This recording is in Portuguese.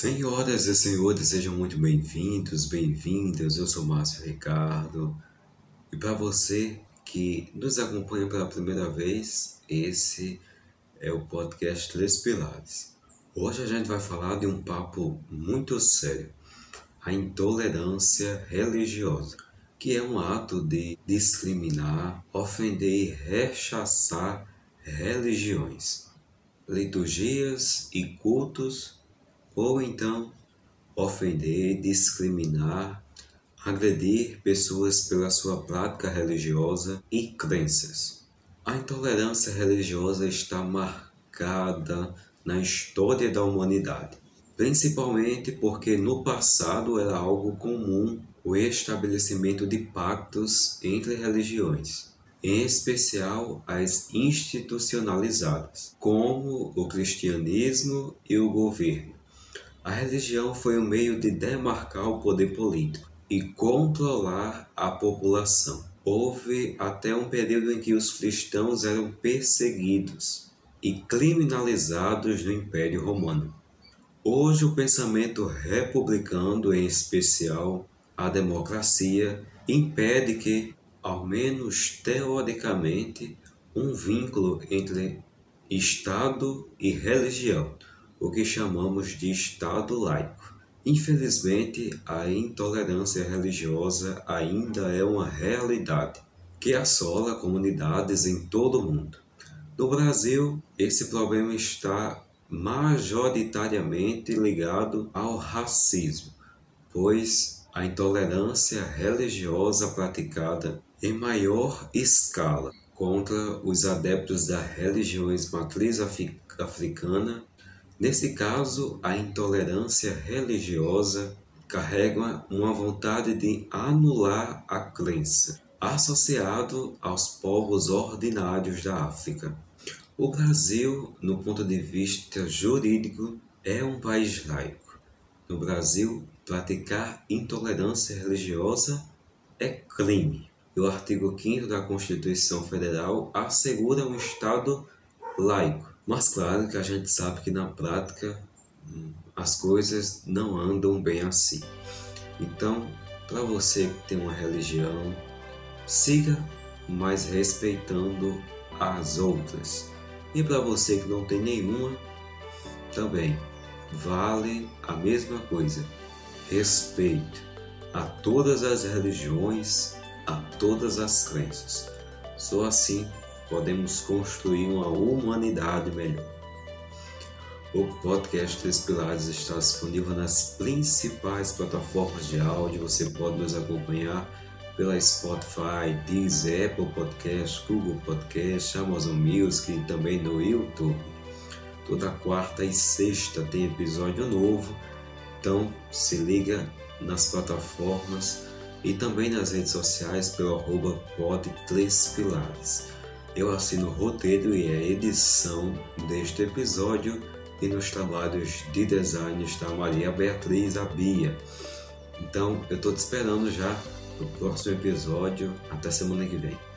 Senhoras e senhores, sejam muito bem-vindos, bem-vindas. Eu sou Márcio Ricardo. E para você que nos acompanha pela primeira vez, esse é o podcast Três Pilares. Hoje a gente vai falar de um papo muito sério: a intolerância religiosa, que é um ato de discriminar, ofender e rechaçar religiões, liturgias e cultos ou então ofender, discriminar, agredir pessoas pela sua prática religiosa e crenças. A intolerância religiosa está marcada na história da humanidade, principalmente porque no passado era algo comum o estabelecimento de pactos entre religiões, em especial as institucionalizadas, como o cristianismo e o governo. A religião foi um meio de demarcar o poder político e controlar a população. Houve até um período em que os cristãos eram perseguidos e criminalizados no Império Romano. Hoje, o pensamento republicano, em especial a democracia, impede que, ao menos teoricamente, um vínculo entre Estado e religião o que chamamos de Estado laico. Infelizmente, a intolerância religiosa ainda é uma realidade que assola comunidades em todo o mundo. No Brasil, esse problema está majoritariamente ligado ao racismo, pois a intolerância religiosa praticada em maior escala contra os adeptos das religiões matriz africana Nesse caso, a intolerância religiosa carrega uma vontade de anular a crença, associado aos povos ordinários da África. O Brasil, no ponto de vista jurídico, é um país laico. No Brasil, praticar intolerância religiosa é crime. E o artigo 5 da Constituição Federal assegura um Estado laico mas claro que a gente sabe que na prática hum, as coisas não andam bem assim. Então, para você que tem uma religião, siga, mas respeitando as outras. E para você que não tem nenhuma, também vale a mesma coisa. Respeito a todas as religiões, a todas as crenças. Só assim podemos construir uma humanidade melhor. O podcast Três Pilares está disponível nas principais plataformas de áudio. Você pode nos acompanhar pela Spotify, Deezer, Apple Podcast, Google Podcast, Amazon Music e também no YouTube. Toda quarta e sexta tem episódio novo, então se liga nas plataformas e também nas redes sociais pelo arroba pod Três Pilares. Eu assino o roteiro e a edição deste episódio e nos trabalhos de design está Maria Beatriz Abia. Então eu estou te esperando já no próximo episódio. Até semana que vem.